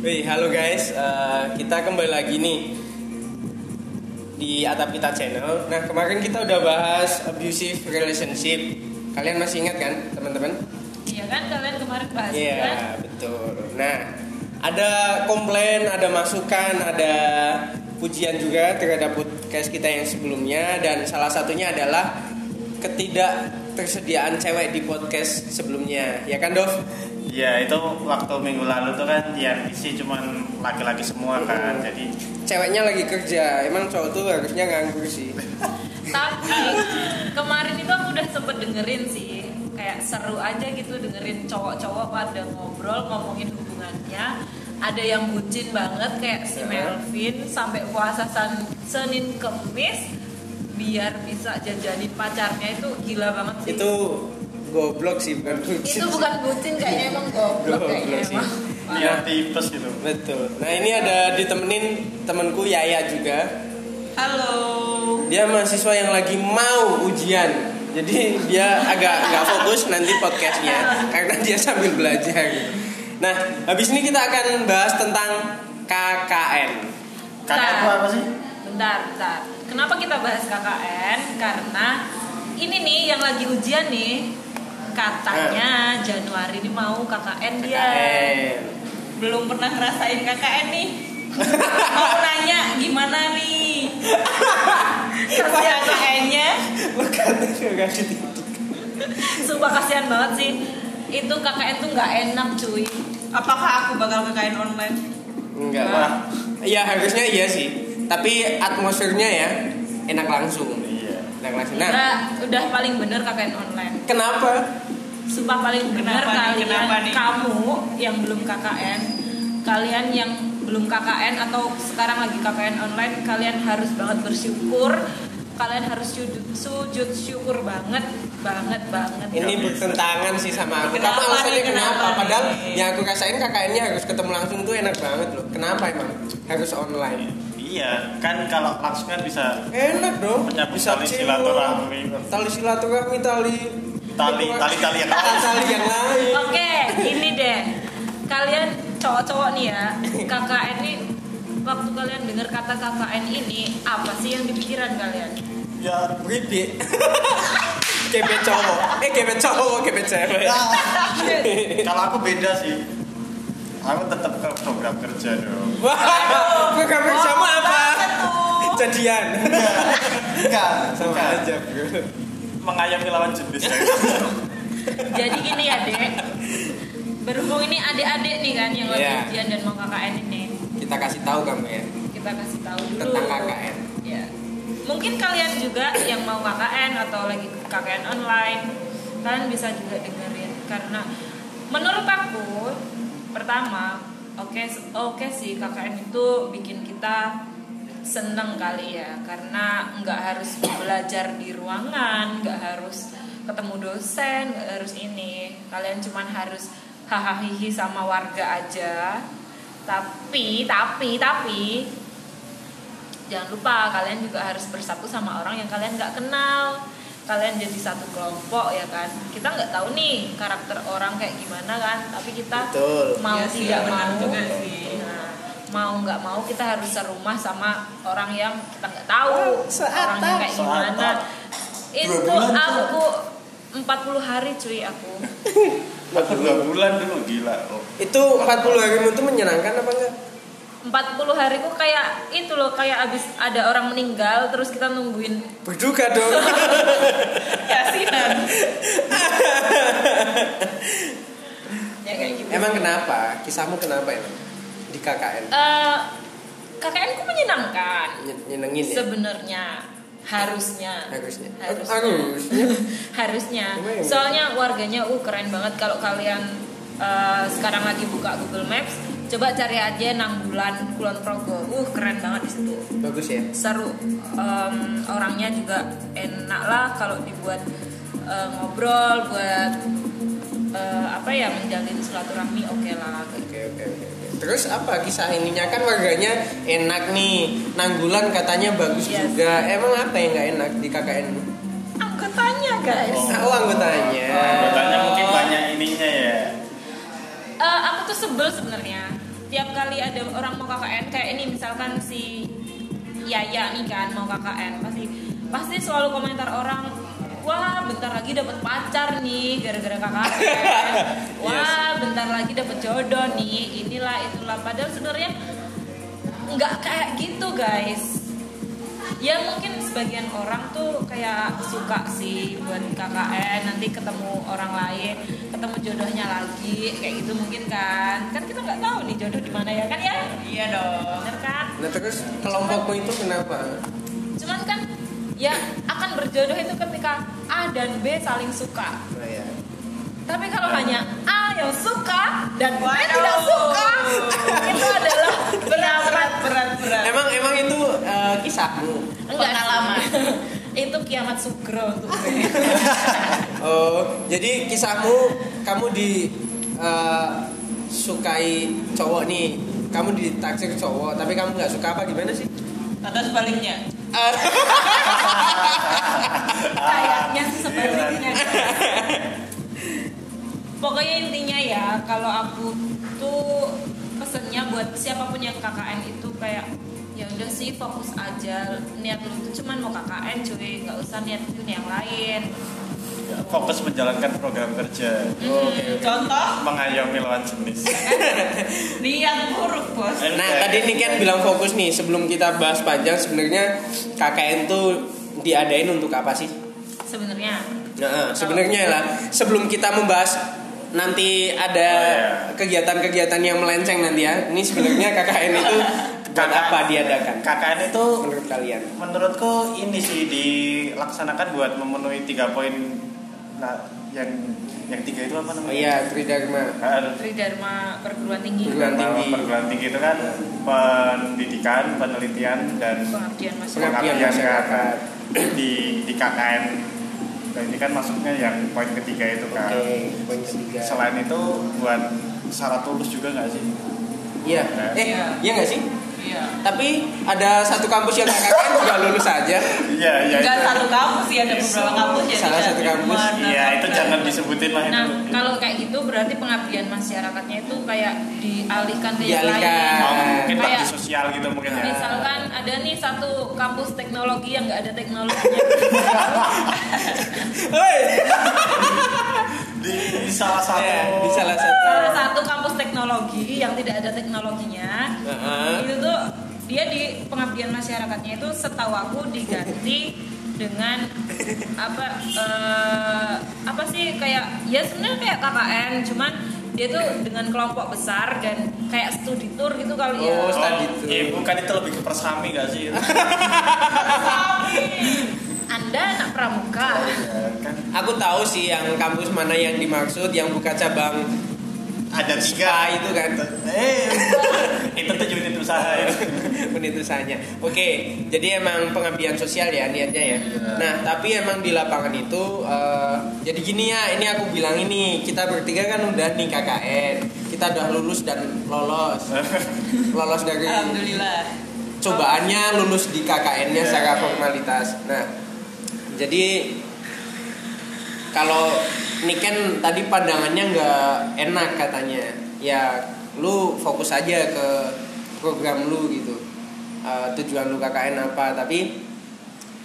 Wih, halo guys, Eh, kita kembali lagi nih di Atap Kita Channel. Nah, kemarin kita udah bahas abusive relationship. Kalian masih ingat kan, teman-teman? Iya kan kalian kemarin bahas Iya, kan? betul. Nah, ada komplain, ada masukan, ada pujian juga terhadap podcast kita yang sebelumnya dan salah satunya adalah ketidaktersediaan cewek di podcast sebelumnya. Ya kan, Dov? Ya itu waktu minggu lalu tuh kan yang isi cuman laki-laki semua kan Jadi Ceweknya lagi kerja. Emang cowok tuh harusnya nganggur sih. Tapi kemarin itu aku udah sempet dengerin sih kayak seru aja gitu dengerin cowok-cowok pada ngobrol ngomongin hubungannya ada yang bucin banget kayak si Melvin sampai puasa san- Senin Kemis biar bisa jajanin pacarnya itu gila banget sih Itu goblok sih bukan bucin. itu bukan bucin kayaknya emang goblok kayaknya Goblok sih. emang ya tipes gitu Betul. Nah ini ada ditemenin temanku Yaya juga. halo Dia mahasiswa yang lagi mau ujian. Jadi dia agak nggak fokus nanti podcastnya karena dia sambil belajar. Nah habis ini kita akan bahas tentang KKN. Kakak itu apa sih? bentar bentar kenapa kita bahas KKN karena ini nih yang lagi ujian nih katanya Januari ini mau KKN dia KKN. belum pernah ngerasain KKN nih mau nanya gimana nih kasihan KKN-nya dititik. sumpah kasihan banget sih itu KKN tuh nggak enak cuy Apakah aku bakal KKN online? Enggak lah. Iya harusnya iya sih. Tapi atmosfernya ya enak langsung. Iya Enak langsung. Nah udah udah paling bener KKN online kenapa? Sumpah paling benar Kenapa nih? kalian Kenapa nih? kamu yang belum KKN, kalian yang belum KKN atau sekarang lagi KKN online, kalian harus banget bersyukur. Kalian harus sujud, sujud syukur banget, banget banget. Ini bertentangan sih sama aku. Kenapa Kamu alasannya kenapa? Kenapa Padahal nih? yang aku rasain KKN-nya harus ketemu langsung tuh enak banget loh. Kenapa emang? Harus online. Iya kan kalau langsung kan bisa Enak dong. Menyambut Bisa tali silaturahmi. Tali silaturahmi, tali Tali tali-tali yang tali, tali yang lain. Oke, ini deh. Kalian cowok-cowok nih ya, KKN ini waktu kalian dengar kata KKN ini apa sih yang di pikiran kalian? Ya, bride. Kebe cowok. Eh, kebe cowok, kebe cewek. Kalau aku beda sih Aku tetap ke program kerja dong Jadian. Enggak Sama bukan. aja, bro. Mengayomi lawan jenis ya. Jadi gini ya dek Berhubung ini adik-adik nih kan yang lagi Iya. ujian dan mau KKN ini Kita kasih tahu kamu ya Kita kasih tahu dulu tentang KKN. ya. Mungkin kalian juga yang mau KKN atau lagi KKN online Kalian bisa juga dengerin Karena menurut aku Pertama Oke oke sih KKN itu bikin kita seneng kali ya karena nggak harus belajar di ruangan nggak harus ketemu dosen nggak harus ini. Kalian cuman harus hahaha sama warga aja. Tapi tapi tapi jangan lupa kalian juga harus bersatu sama orang yang kalian nggak kenal. Kalian jadi satu kelompok ya kan? Kita nggak tahu nih karakter orang kayak gimana kan tapi kita Betul. mau sih, tidak mau. juga sih. Nah, mau nggak mau kita harus serumah sama orang yang kita nggak tahu Oh, seatap. orangnya kayak gimana Seatap. itu aku 40 hari cuy aku Aku dua bulan dulu gila oh. Itu 40 harimu itu menyenangkan apa enggak? 40 hariku kayak itu loh kayak abis ada orang meninggal terus kita nungguin Berduka dong. Yasinan. ya kayak gitu emang kenapa? Kisahmu kenapa emang? Di KKN. Eh, KKN ku menyenangkan Ny- Nyenengin ya? sebenarnya harusnya Harusnya. harusnya Harusnya. harusnya soalnya warganya uh keren banget kalau kalian eh, sekarang lagi buka Google Maps coba cari aja Nanggulan Kulon Progo uh keren banget di situ Bagus ya. seru Em, orangnya juga enak lah kalau dibuat eh, ngobrol buat eh, apa ya menjalin silaturahmi oke lah kayak Oke oke oke. Terus apa kisah ininya kan warganya enak nih. Nanggulan katanya bagus Yes. juga. Emang apa yang nggak enak di KKN? anggotanya guys Oh, anggotanya. Anggotanya mungkin banyak ininya ya. Eh, aku tuh sebel sebenarnya tiap kali ada orang mau KKN kayak ini misalkan si Yaya nih kan mau KKN pasti pasti selalu komentar orang wah bentar lagi dapat pacar nih gara-gara KKN wah bentar lagi dapat jodoh nih. Inilah itulah. Padahal sebenarnya nggak kayak gitu guys. Ya mungkin sebagian orang tuh kayak suka sih buat KKN nanti ketemu orang lain ketemu jodohnya lagi kayak gitu mungkin kan. Kan kita nggak tahu nih jodoh di mana ya kan ya? Iya dong. bener kan? Nah terus kelompokmu itu kenapa? cuman kan ya akan berjodoh itu ketika A dan B saling suka Oh, ya. tapi kalau hanya A yang suka dan B Waduh. tidak suka itu adalah Berat, kiamat berat, berat. Emang emang itu eh, kisahmu? Enggak Pengalaman. itu kiamat sugro untuk B Oh, jadi kisahmu kamu di eh, sukai cowok nih, kamu ditaksir cowok, tapi kamu nggak suka apa gimana sih? Atau sebaliknya. Kayaknya sih sebaliknya. Pokoknya intinya ya kalau aku tuh pesennya buat siapa pun yang KKN itu kayak ya udah sih fokus aja. Niat lu tuh cuman mau KKN cuy. Nggak usah niat yang lain fokus menjalankan program kerja Hmm, Contoh, mengayomi lawan jenis niat buruk bos. Nah, tadi ini kan bilang fokus nih, sebelum kita bahas panjang sebenarnya KKN tuh diadain untuk apa sih? sebenarnya Nah, sebenarnya lah sebelum kita membahas nanti ada Oh, iya. kegiatan-kegiatan yang melenceng nanti ya. Ini sebenarnya KKN itu buat apa diadakan? KKN itu Menurut kalian? menurutku ini sih dilaksanakan buat memenuhi tiga poin nah yang yang tiga itu apa Oh namanya? iya, Tridharma. Ah, Tridharma perguruan tinggi Perguruan pertama tinggi. perguruan tinggi itu kan pendidikan, penelitian dan pengabdian masyarakat Pengabdian di di KKN. Dan ini kan masuknya yang poin ketiga itu Oke, kan. poin ketiga. Selain itu buat syarat lulus juga nggak sih? Iya. Eh, Iya. iya nggak sih? Iya. Tapi ada satu kampus yang KKN juga lulus aja. Iya, iya. Enggak itu. satu kampus sih ada beberapa kampus ya. Salah satu kampus. Iya, itu jangan disebutin lah Nah, itu. kalau kayak gitu berarti pengabdian masyarakatnya itu kayak dialihkan ke yang Dialihkan. lain. Oh, mungkin Kayak- sosial gitu mungkin ya. Misalkan ada nih satu kampus teknologi yang nggak ada teknologinya. Hei, Di, di salah satu Ya, di salah satu. Salah satu kampus teknologi yang tidak ada teknologinya, Heeh. itu tuh dia di pengabdian masyarakatnya itu setahu aku diganti dengan apa eh, apa sih kayak ya sebenarnya kayak KKN cuman dia tuh dengan kelompok besar dan kayak studi tour gitu kali ya. Oh, Oh, Tadi tuh. eh, bukan itu lebih ke persami gak sih? Anda anak pramuka. Ya, kan Aku tahu sih yang kampus mana yang dimaksud yang buka cabang ada SPA tiga itu kan. Eh, itu tuh unit usaha ya. unit usahanya. Oke, jadi emang pengabdian sosial ya niatnya ya. Nah, tapi emang di lapangan itu eh, jadi gini ya, ini aku bilang ini kita bertiga kan udah nih KKN, kita udah lulus dan lolos, lolos dari Alhamdulillah. cobaannya lulus di KKN-nya secara formalitas. Nah, jadi kalau Niken tadi pandangannya nggak enak katanya, ya lu fokus aja ke program lu gitu. Eh, tujuan lu KKN apa? Tapi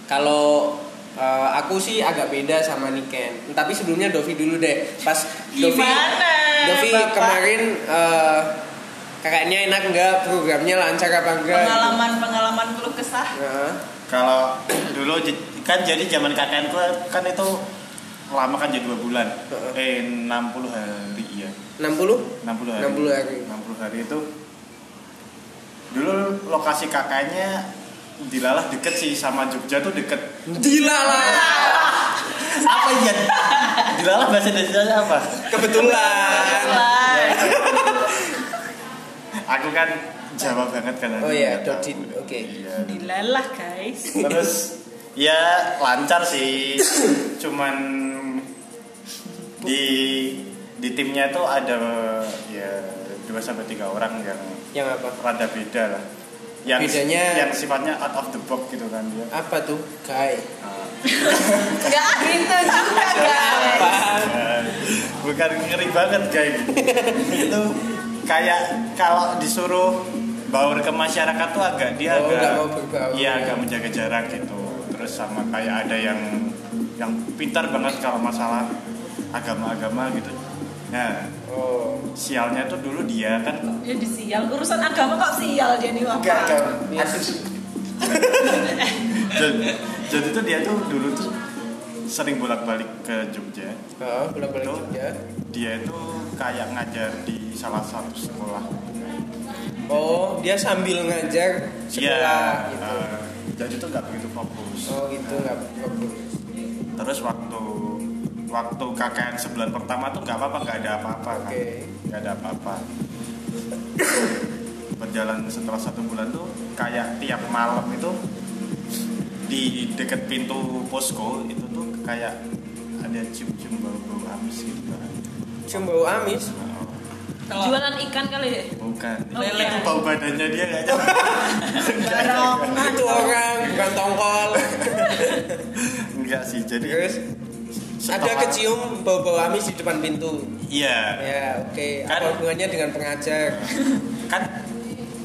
kalau eh, aku sih agak beda sama Niken. Tapi sebelumnya Dovi dulu deh. Pas Dovi, Gimana, Dovi Bapak? kemarin eh, kakaknya enak nggak programnya lancar apa enggak? Pengalaman pengalaman keluh kesah. Nah, Kalau dulu kan jadi zaman KKN ku kan itu lama kan jadi dua bulan. Eh 60 hari ya. 60 60 hari. 60 hari. 60 hari itu dulu lokasi KKN-nya dilalah deket sih sama Jogja tuh deket. Dilalah. Apa ya? Dilalah bahasa Indonesia apa? Kebetulan. Aku kan Jawa banget kan. Oh iya. Oke. Iya. Dilalah guys. Terus ya lancar sih. Cuman di di timnya itu ada ya 2 sampai 3 orang yang Yang apa? rada beda lah. Yang Bedanya- yang sifatnya out of the box gitu kan dia. Apa tuh? Kai. Ah, Enggak gitu juga guys. Bukan ngeri banget guys. itu kayak kalau disuruh baur ke masyarakat tuh agak dia Oh, agak nggak mau berbaur. iya agak menjaga jarak gitu terus sama kayak ada yang yang pintar banget kalau masalah agama-agama gitu nah Oh. sialnya tuh dulu dia kan Ya disial urusan agama kok sial dia nih enggak apa? jadi, jadi tuh dia tuh dulu tuh sering bolak-balik ke Jogja Oh, pulang-balik Itu. Jogja. dia itu kayak ngajar di salah satu sekolah Oh, dia sambil ngajar Iya, sekolah gitu. eh, jadi tuh nggak begitu fokus Oh, gitu nggak fokus. terus waktu waktu KKN sebulan pertama tuh nggak apa-apa nggak ada apa-apa kan Oke. nggak ada apa-apa berjalan setelah satu bulan tuh kayak tiap malam itu di dekat pintu posko itu tuh kayak ada cium-cium bau-bau amis gitu kan Cium bau amis. Kalau Jualan ikan kali ya? bukan Oh, itu iya. bau badannya dia kayaknya barong Itu orang bukan tongkol. enggak sih jadi Terus ada kecium bau-bau amis di depan pintu. iya Ya, oke. Kan- Apa hubungannya dengan pengajar? kan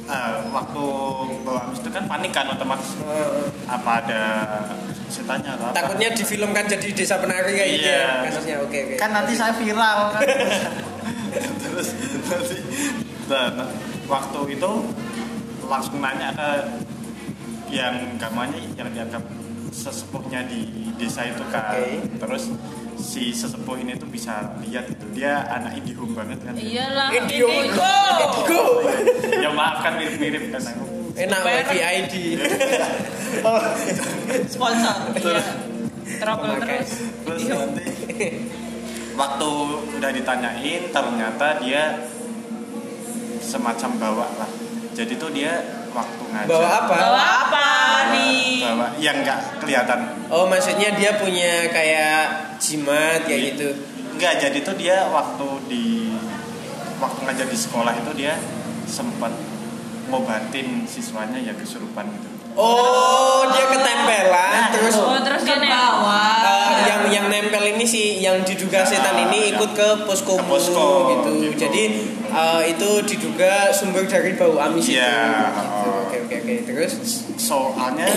eh, waktu bau amis itu kan panik kan otomatis Oh, apa ada setannya atau apa takutnya difilmkan jadi desa penari kayak gitu Iya. ya kasusnya. Oke, oke. kan nanti saya viral kan terus nanti dan waktu itu langsung nanya ke yang gamanya yang dianggap sesepuhnya di desa itu kan Oke. terus si sesepuh ini tuh bisa lihat itu dia anak indihome banget kan Iyalah. Indigo. Indigo. Indigo. ya maaf kan mirip-mirip kan aku Enak wifi ID. sponsor. Iya. Trouble Pemakai. terus. terus nanti waktu udah ditanyain ternyata dia semacam bawa lah jadi tuh dia waktu ngajar Bawa apa? Bawa apa nih? bawa yang nggak kelihatan Oh, maksudnya dia punya kayak jimat kayak Iya. gitu. nggak jadi tuh dia waktu di waktu ngajar di sekolah itu dia sempat ngobatin siswanya ya kesurupan gitu Oh, dia ketempelan terus Oh, terus Ke bawah. eh, yang yang nempel ini sih yang diduga setan ini ikut ke posko Ke posko, gitu. gitu. Jadi eh, itu diduga sumber dari bau amis Iya. itu. Gitu. Oke oke oke. Terus soalnya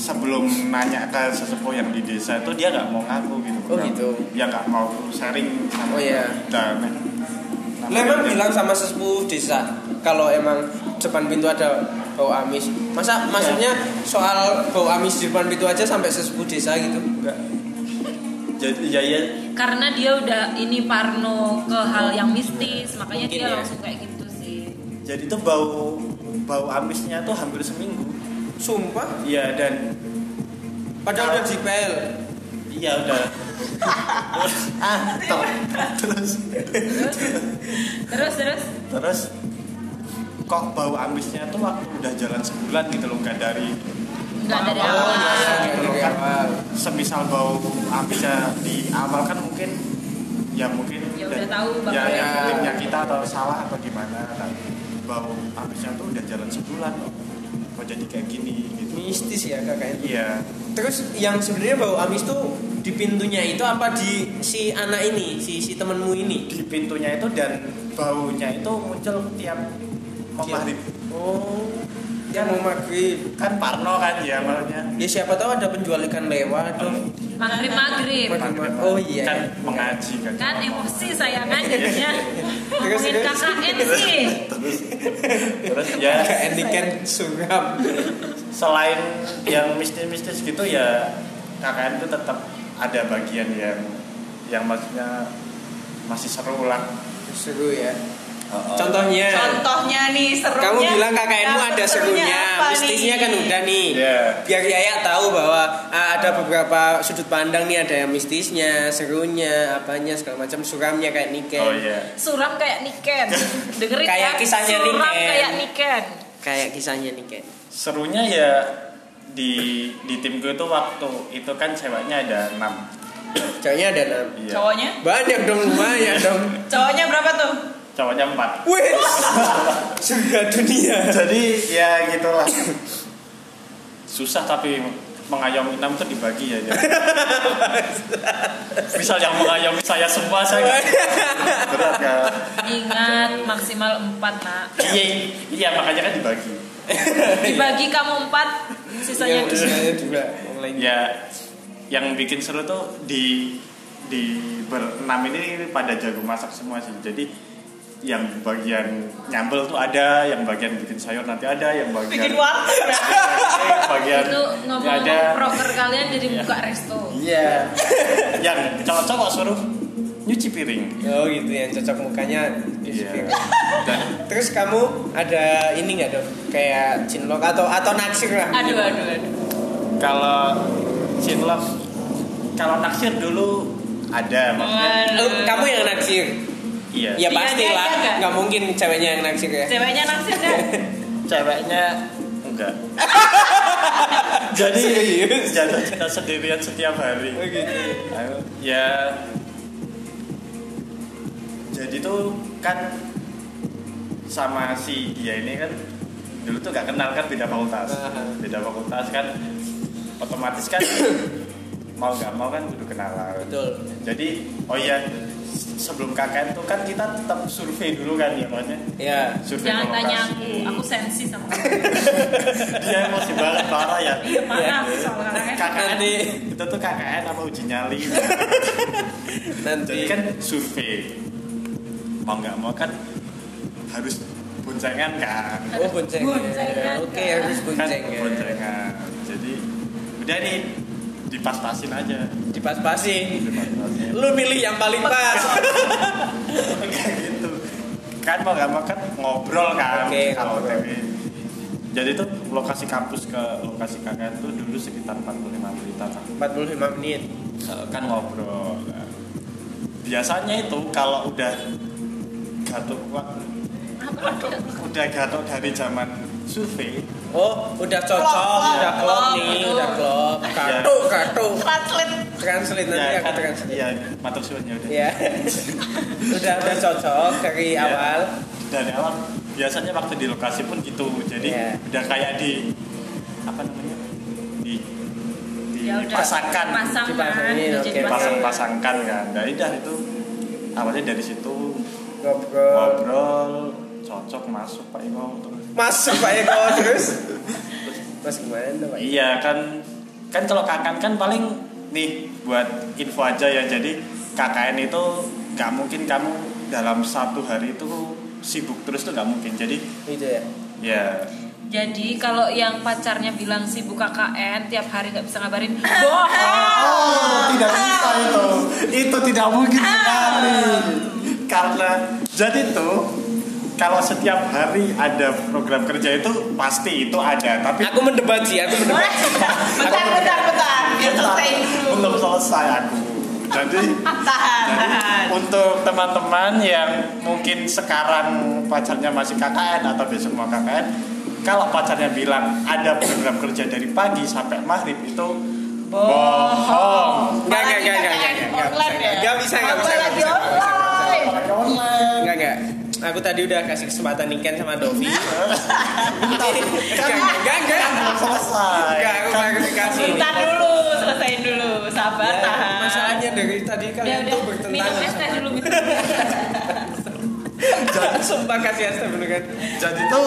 sebelum nanya ke sesepuh yang di desa itu dia nggak mau ngaku gitu Oh, gitu. dia nggak mau sharing sama Oh, iya. dan bilang sama sesepuh desa kalau emang depan pintu ada bau amis. Masa maksudnya soal bau amis di depan pintu aja sampai sesepuh desa gitu? Enggak. jadi ya ya Karena dia udah ini parno ke hal yang mistis, makanya Mungkin dia ya. langsung kayak gitu sih. jadi tuh bau bau amisnya tuh hampir seminggu Sumpah? iya dan Padahal udah dipel. iya udah ah ter- terus Terus terus terus terus kok bau amisnya tuh waktu udah jalan sebulan gitu loh nggak dari nggak dari Oh, awal. iya, iya, dari awal. semisal bau amisnya di awal kan mungkin ya mungkin Ya udah tahu ya, ya ya. kita atau salah atau gimana kan bau amisnya tuh udah jalan sebulan loh kok jadi kayak gini gitu Mistis ya kakaknya. iya Terus yang sebenarnya bau amis tuh di pintunya itu apa di si anak ini, si si temenmu ini? di pintunya itu dan baunya itu muncul Tiap- maghrib Oh, yang mau maghrib. kan Parno kan ya maksudnya Ya siapa tahu ada penjual ikan lewat tuh. Maghrib maghrib. Maghrib. Oh, iya, kan iya. mengaji kan Kan emosi saya kan jadinya terus. KKN sih. terus ya endikan suram. selain yang mistis-mistis gitu ya KKN itu tetap ada bagian yang yang maksudnya masih seru lah Seru ya. Oh, Contohnya. Contohnya nih serunya. Kamu bilang KKNmu Dapet ada serunya, mistisnya kan udah nih. Iya. Biar Yaya tahu bahwa ah, ada beberapa sudut pandang nih, ada yang mistisnya, serunya, apanya segala macam, suramnya kayak Niken. oh iya Suram kayak Niken. Dengerin Kayak ya. kisahnya Suram Niken. kayak Niken. Kayak kisahnya Niken. serunya ya di di timku itu waktu itu kan ceweknya ada enam Cowoknya ada enam. iya. Cowoknya? Banyak dong lumayan dong. Cowoknya berapa tuh? Cowoknya empat Wih, surga dunia. jadi ya gitulah susah tapi mengayomi enam itu dibagi ya. jadi. Misal yang mengayomi saya semua saya berat kan. Ingat maksimal 4 nak. Iya, iya makanya kan dibagi. Dibagi kamu 4 sisanya Yang dua. Ya, yang bikin seru tuh di di berenam ini pada jago masak semua sih. Jadi yang bagian nyambel tuh ada, yang bagian bikin sayur nanti ada, yang bagian Bikin warteg bagian Itu nggak ngomong-ngomong proker kalian jadi buka resto. Iya. yang cowok-cowok suruh nyuci piring. oh gitu yang cocok mukanya Iya. Dan terus kamu ada ini nggak dong kayak cinlok atau atau naksir lah Aduh aduh aduh. kalau cinlok kalau naksir dulu ada maksudnya. Oh, kamu yang naksir Iya. ya Iya, pasti iya, lah iya, nggak? nggak mungkin ceweknya yang naksir ya Ceweknya naksir deh. Ceweknya enggak. Jadi Serius? jatuh cinta sendirian setiap hari. oh gitu Ayo, ya jadi tuh kan sama si dia ini kan dulu tuh gak kenal kan beda fakultas beda fakultas kan otomatis kan mau nggak mau kan kudu kenalan betul jadi oh iya sebelum KKN tuh kan kita tetap survei dulu kan ya maksudnya. Ya survei Jangan tanya aku, aku sensi sama kamu. dia emosi banget parah ya. Iya, maaf soal KKN. KKN Nanti. itu tuh KKN apa uji nyali? Nanti. Jadi kan survei. Mau nggak mau kan harus boncengan kan? Oh boncengan. Boncengan, oke kan. harus kan boncengan boncengan. Jadi udah nih dipas-pasin aja. Dipas-pasin. Lu milih yang paling pas. Kayak gitu. Kan mau nggak mau kan ngobrol kan. Oke, kalau ngobrol. Jadi tuh lokasi kampus ke lokasi kakak tuh dulu sekitar 45 menitan lah. 45 menit. Kan ngobrol. Biasanya itu kalau udah gatuk udah gatuk dari zaman survei oh udah cocok Klop, udah klop klop, nih udah klop Ya. kartu kartu Translate. translate nanti ya aku translate ya matur suwun ya udah ya udah udah cocok dari Ya. awal dari awal biasanya waktu di lokasi pun gitu jadi Iya. udah kayak di apa namanya di Ya udah. dipasangkan Pasangan. Dipasangin, udah oke. pasangan. pasang-pasangkan kan nah udah itu awalnya dari situ ngobrol ngobrol cocok masuk pak Iko terus masuk pak Eko terus? Mas gimana pak Eko? Iya kan kan kalau KKN kan paling nih buat info aja ya. Jadi KKN itu nggak mungkin kamu dalam satu hari itu sibuk terus tuh nggak mungkin. Jadi itu ya? ya. Jadi kalau yang pacarnya bilang sibuk KKN tiap hari nggak bisa ngabarin, bohong. oh tidak bisa itu. Itu tidak mungkin sekali. Karena jadi tuh kalau setiap hari ada program kerja itu pasti itu ada tapi aku mendebat sih aku mendebat Bentar, bentar, bentar. Biar selesai dulu. belum selesai aku jadi Tahan, Jadi, tahan. untuk teman-teman yang mungkin sekarang pacarnya masih KKN atau besok mau KKN, kalau pacarnya bilang ada program kerja dari pagi sampai maghrib itu bohong. Enggak, enggak, enggak, enggak, enggak, enggak, Online ya? enggak bisa, enggak bisa, enggak Apalagi bisa, enggak bisa, enggak bisa. online. enggak enggak aku tadi udah kasih kesempatan Niken sama Dovi. Enggak enggak enggak. Belum selesai. enggak aku klarifikasi. ini Bentar dulu, selesaiin dulu. Sabar, Ya, tahan. masalahnya dari tadi kalian udah tuh minum bertentangan es teh dulu. minum. Jangan sumpah kasih es teh bener kan. Jadi tuh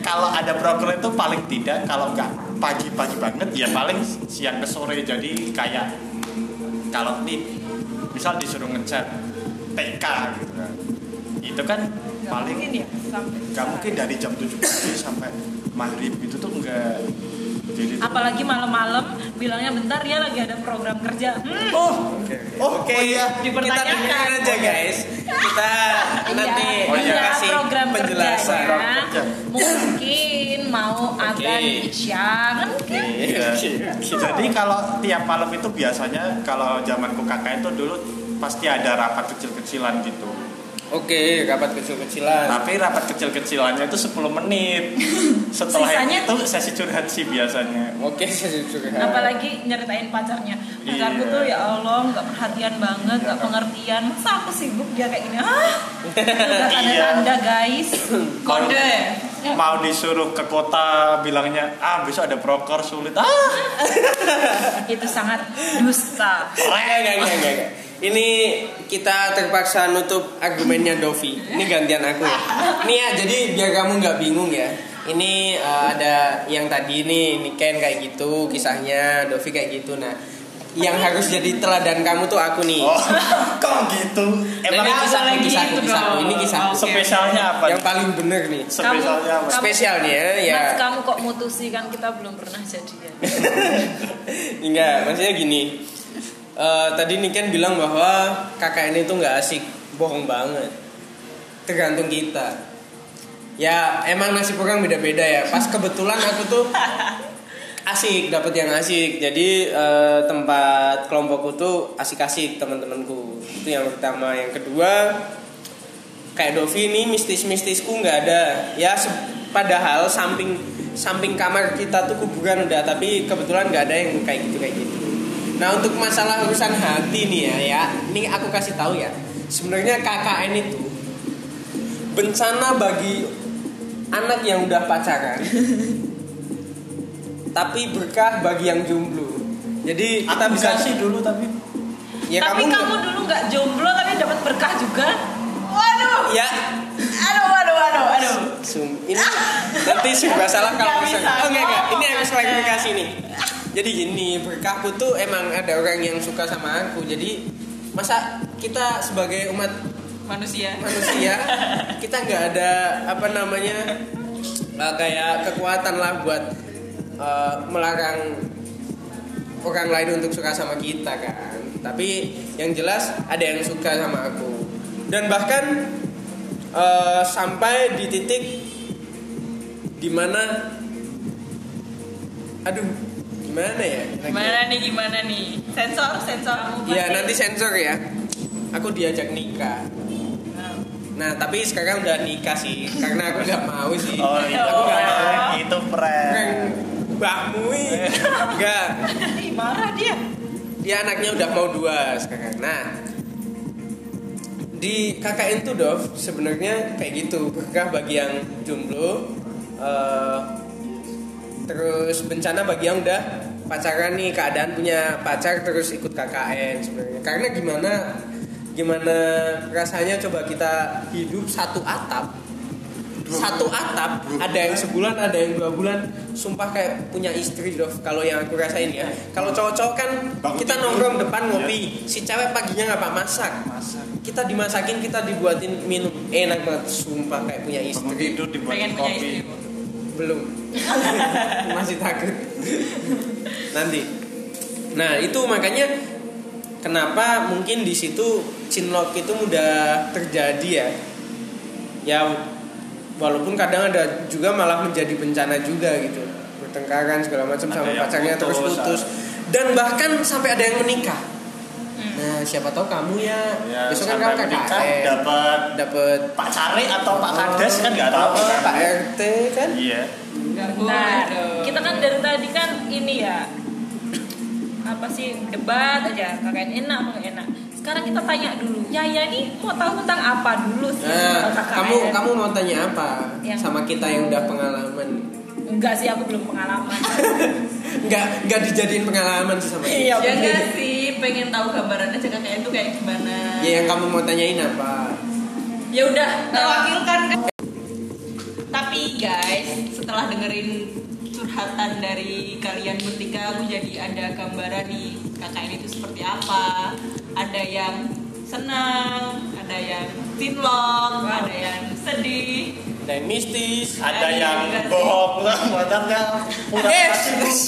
kalau ada program itu paling tidak kalau nggak pagi-pagi banget ya paling siang ke sore. Jadi kayak kalau nih misal disuruh ngecat TK gitu. kan itu kan paling Mungkin ya sampai. nggak mungkin dari jam 7 pagi sampai maghrib itu tuh enggak jadi Apalagi malam-malam bilangnya bentar ya lagi ada program kerja. Hmm, oh Oke, Oh, oke. oh iya. Kita aja guys. Kita nanti Oh, iya. kasih program penjelasan. kerjanya mungkin mau agan isya kan mungkin. Iya. Jadi kalau tiap malam itu biasanya kalau zamanku kakak itu dulu pasti ada rapat kecil-kecilan gitu. Oke, rapat kecil-kecilan. Tapi rapat kecil-kecilannya itu 10 menit. Setelah Sisanya- itu sesi curhat sih biasanya. Oke, saya curhat. Apalagi nyeritain pacarnya. Pacarku Iya. tuh ya Allah nggak perhatian banget, nggak pengertian. Masa aku sibuk dia kayak gini? Hah? Udah tanda-tanda guys. Kode. mau disuruh ke kota bilangnya ah besok ada proker sulit ah Itu sangat dusta. Enggak, enggak, enggak, enggak. Ini kita terpaksa nutup argumennya Dovi. Ini gantian aku ya. Ini ya, jadi biar kamu nggak bingung ya. Ini eh, ada yang tadi ini, Niken kayak gitu kisahnya, Dovi kayak gitu. Nah, yang harus jadi teladan kamu tuh aku nih. oh kok gitu Nah, emang ini kisahku, boleh kisahku, gitu kisahku. dong. Ini kisahku. Oke. spesialnya apa Yang paling bener nih. spesialnya apa Kamu- Spesialnya ya. Mas kamu kok mutusi kan kita belum pernah jadian. Enggak, maksudnya gini. Eh, tadi Niken bilang bahwa KKN itu nggak asik, bohong banget. Tergantung kita. Ya emang nasib orang beda-beda ya. Pas kebetulan aku tuh asik, dapat yang asik. Jadi eh, tempat kelompokku tuh asik-asik teman-temanku. Itu yang pertama. Yang kedua, kayak Dovi ini mistis-mistisku nggak ada. Ya padahal samping samping kamar kita tuh kuburan udah, tapi kebetulan nggak ada yang kayak gitu kayak gitu. Nah untuk masalah urusan hati nih ya, ya ini aku kasih tahu ya. Sebenarnya KKN itu bencana bagi anak yang udah pacaran, tapi berkah bagi yang jomblo. Jadi kita aku bisa kasih dulu tapi ya tapi kamu, kamu dulu nggak jomblo tapi dapat berkah juga. Waduh. ya Aduh, aduh, aduh, aduh. Sum, ini nanti serba salah kalau misalnya. Oh enggak enggak, ini harus klarifikasi nih. Jadi gini, berkahku tuh emang ada orang yang suka sama aku. Jadi masa kita sebagai umat Manusia. manusia kita nggak ada apa namanya kayak kekuatan lah buat eh, melarang orang lain untuk suka sama kita kan. Tapi yang jelas ada yang suka sama aku. Dan bahkan eh, sampai di titik di mana aduh gimana ya? Gimana nih gimana nih? Sensor sensor. ya nanti sensor ya. Aku diajak nikah. Nah tapi sekarang udah nikah sih karena aku nggak mau sih. Oh aku itu nggak mau. prank, itu prank ih. enggak marah dia. dia anaknya udah mau dua sekarang. Nah di KKN tuh Dov sebenarnya kayak gitu. Berkah bagi yang jomblo eh, terus bencana bagi yang udah pacaran nih keadaan punya pacar terus ikut KKN sebenarnya. Karena gimana gimana rasanya coba kita hidup satu atap? Satu atap ada yang sebulan ada yang dua bulan. Sumpah kayak punya istri Dov kalau yang aku rasain ya. Kalau cowok-cowok kan Bangun kita tidur. nongkrong depan ngopi si cewek paginya nggak apa masak. Masak. Kita dimasakin kita dibuatin minum. Enak banget sumpah kayak punya bangun istri. tidur dibuat Pengen punya kopi. istri. Belum. Masih takut. Nanti. Nah itu makanya kenapa mungkin di situ cinlok itu mudah terjadi ya. Ya walaupun kadang ada juga malah menjadi bencana juga gitu. Bertengkaran segala macam sama pacarnya terus putus, putus dan bahkan sampai ada yang menikah nah siapa tahu kamu ya, ya besok kan kamu KKN dapat dapat Pak Cari atau Pak Kades kan nggak tahu. Kan Pak RT kan? Iya. Nah, kita kan dari tadi kan ini ya. Apa sih debat aja. KKN enak apa nggak enak. Sekarang kita tanya dulu, Yaya nih mau tahu tentang apa dulu sih? Nah, kamu kamu mau tanya apa Yang- sama kita yang udah pengalaman? Enggak sih, aku belum pengalaman. Enggak enggak dijadiin pengalaman sih sama kita. Iya, Ya enggak sih, pengen tahu gambarannya KKN itu kayak gimana. Ya yang kamu mau tanyain apa? Ya udah, terwakilkan kan. Tapi guys, setelah dengerin curhatan dari kalian bertiga, aku jadi ada gambaran nih KKN itu seperti apa. Ada yang senang, ada yang cinlok, ada yang sedih. Dan mistis. ada Iya, yang iya bohong lah Yes,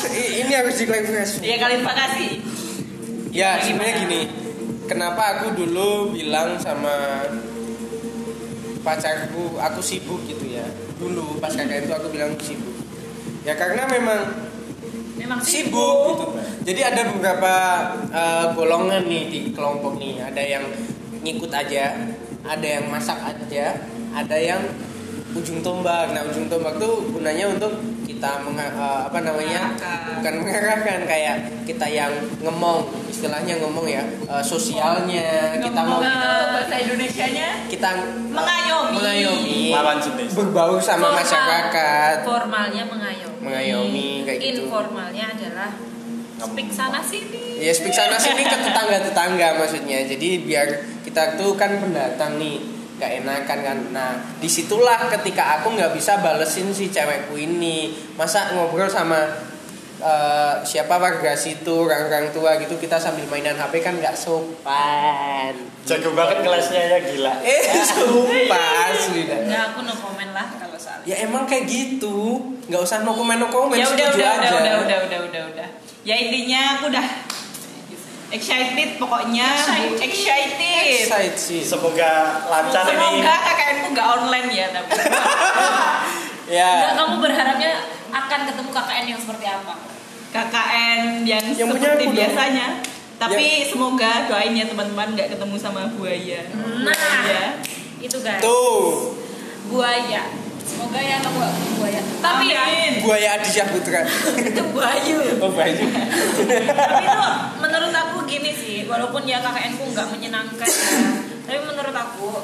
i- ini harus diklarifikasi. Ya kalian makasih. Ya sebenarnya gini, kenapa aku dulu bilang sama pacarku aku sibuk gitu ya. Dulu pas kakak itu aku bilang sibuk. Ya karena memang Memang sibuk gitu. Jadi ada beberapa eh, golongan nih di kelompok nih. Ada yang ngikut aja, ada yang masak aja, ada yang ujung tombak. Nah, ujung tombak tuh gunanya untuk kita menga- eh, apa namanya? Mengarahkan. Bukan mengarahkan kayak kita yang ngomong, istilahnya ngomong ya, eh, sosialnya, kita mau Ngomong itu bahasa Indonesianya kita Mengayomi. mengayomi Lawan jenis. berbau sama Formal- masyarakat Formalnya mengayomi. Mengayomi, kayak gitu. Informalnya adalah speak sana sini. ya speak sana sini ke tetangga tetangga maksudnya jadi biar kita tuh kan pendatang nih gak enakan kan. Nah di situlah ketika aku nggak bisa balesin si cewekku ini. Masa ngobrol sama eh, siapa warga situ orang-orang tua gitu kita sambil mainan HP kan nggak sopan. Jago banget kelasnya ya gila. eh sumpah asli. Dah. Enggak, aku no comment lah kalau soal ya emang kayak gitu. Nggak usah no comment no comment ya udah udah, udah udah udah udah udah udah. Ya intinya aku udah excited pokoknya Excited. excited, Excited sih Semoga lancar ini. semoga KKN ku nggak online ya tapi ya Enggak, kamu berharapnya akan ketemu KKN yang seperti apa? KKN yang, Yang seperti aku dong. biasanya tapi semoga doain ya teman-teman nggak ketemu sama buaya Nah, buaya itu guys. tuh Buaya. Semoga ya gak ketemu buaya. Tapi ya, buaya Adisya Putra. Itu buayu. oh Bayu tapi itu menurut aku gini sih, walaupun ya KKN ku nggak menyenangkan ya, tapi menurut aku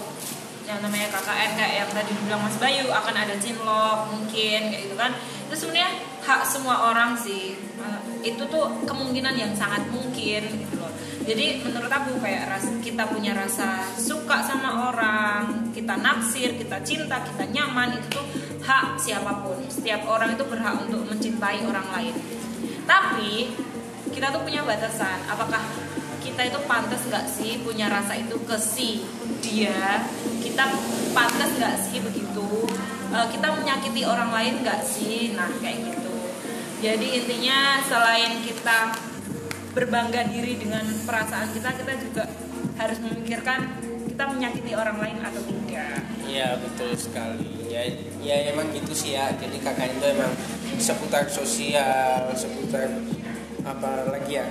yang namanya KKN kayak yang tadi dibilang Mas Bayu akan ada cinlok mungkin kayak gitu kan. Itu sebenarnya hak semua orang sih. Eh, itu tuh kemungkinan yang sangat mungkin gitu jadi menurut aku kayak ras, kita punya rasa suka sama orang kita naksir kita cinta kita nyaman itu tuh hak siapa pun. Setiap orang itu berhak untuk mencintai orang lain. Tapi kita tuh punya batasan. Apakah kita itu pantas nggak sih punya rasa itu ke si dia? Kita pantas nggak sih begitu? Eh, kita menyakiti orang lain nggak sih? Nah kayak gitu. Jadi intinya selain kita berbangga diri dengan perasaan kita kita juga harus memikirkan kita menyakiti orang lain atau tidak. Iya betul sekali. Ya ya emang gitu sih ya. Jadi kakak itu emang seputar sosial seputar apa lagi ya?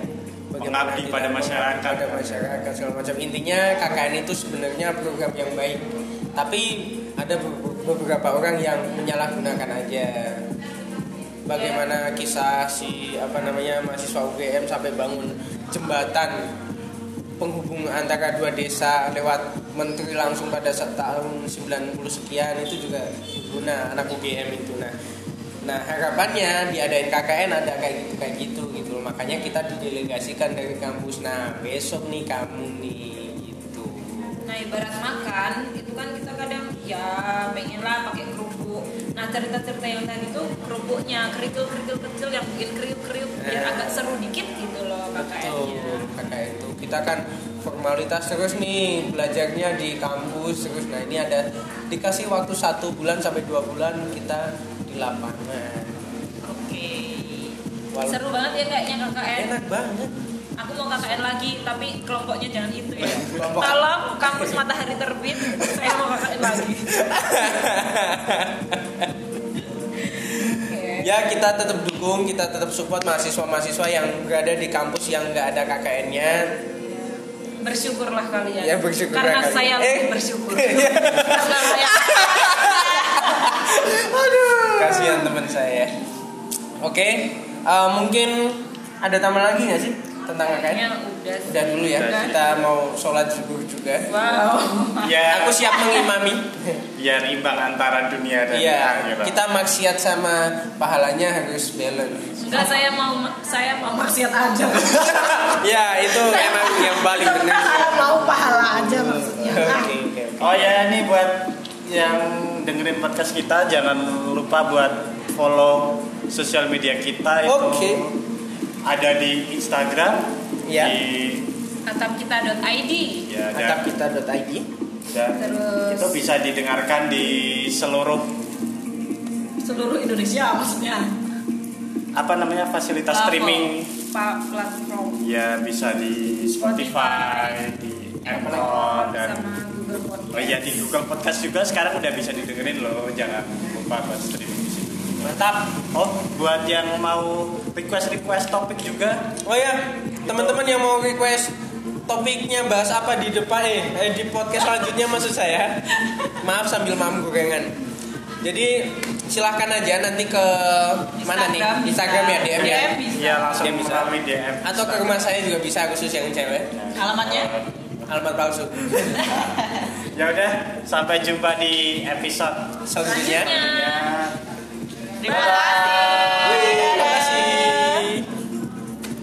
Mengabdi pada masyarakat. pada masyarakat segala macam. Intinya KKN itu sebenarnya program yang baik. Tapi ada be- beberapa orang yang menyalahgunakan aja bagaimana kisah si apa namanya mahasiswa UGM sampai bangun jembatan penghubung antara dua desa lewat menteri langsung pada tahun 90 sekian itu juga guna anak UGM itu. Nah nah harapannya diadain KKN ada kayak gitu kayak gitu gitu makanya kita didelegasikan dari kampus. Nah besok nih kamu nih gitu. Nah ibarat makan itu kan kita kadang ya pengen lah pakai. Nah cerita-cerita yang tadi tuh kerupuknya kerikil-kerikil kecil yang bikin kriuk-kriuk biar Eh. agak seru dikit gitu loh KKN-nya. Betul, KKN itu kita kan formalitas terus nih belajarnya di kampus terus nah ini ada dikasih waktu satu bulan sampai dua bulan kita di lapangan oke Walaupun- Seru banget ya kayaknya KKN. enak banget Aku mau KKN lagi tapi kelompoknya jangan itu ya. Kelompok- Tolong kampus matahari terbit saya mau KKN lagi. Ya kita tetap dukung kita tetap support mahasiswa-mahasiswa yang berada di kampus yang nggak ada KKN-nya Bersyukurlah kalian. Ya, bersyukurlah Karena kalian. saya Eh. lebih bersyukur. Karena saya kasihan teman saya oke eh, mungkin ada tambah lagi nggak sih tentang KKN udah. udah dulu ya Udah. kita mau sholat subuh juga Wow. Ya, aku siap mengimami biar imbang antara dunia dan Iya, akhirat. kita maksiat sama pahalanya harus balance. Enggak saya mau saya mau maksiat aja. ya, itu emang yang paling benar. Saya mau pahala aja maksudnya. Oke, oke. oke. Oh ya ini buat yang dengerin podcast kita jangan lupa buat follow sosial media kita itu Oke. ada di Instagram Ya. di Atapkita.id ya dan, Atapkita.id dan Terus- itu bisa didengarkan di seluruh seluruh Indonesia maksudnya. apa namanya fasilitas Platform. streaming Pa- platform ya bisa di Spotify, di Apple dan sama Google Podcast. Oh iya di Google Podcast juga sekarang udah bisa didengerin loh, jangan lupa buat streaming. Mantap. Oh, buat yang mau request-request topik juga, Oh ya, teman-teman yang mau request topiknya bahas apa di depan eh, eh, di podcast selanjutnya maksud saya. Maaf sambil mampu gorengan. Jadi silahkan aja nanti ke mana nih? Instagram ya DM ya. DM. Iya langsung Dia bisa. DM. Atau ke rumah saya juga bisa khusus yang cewek. Alamatnya? Alamat palsu. Ya udah, sampai jumpa di episode Selanjutnya. Terima kasih.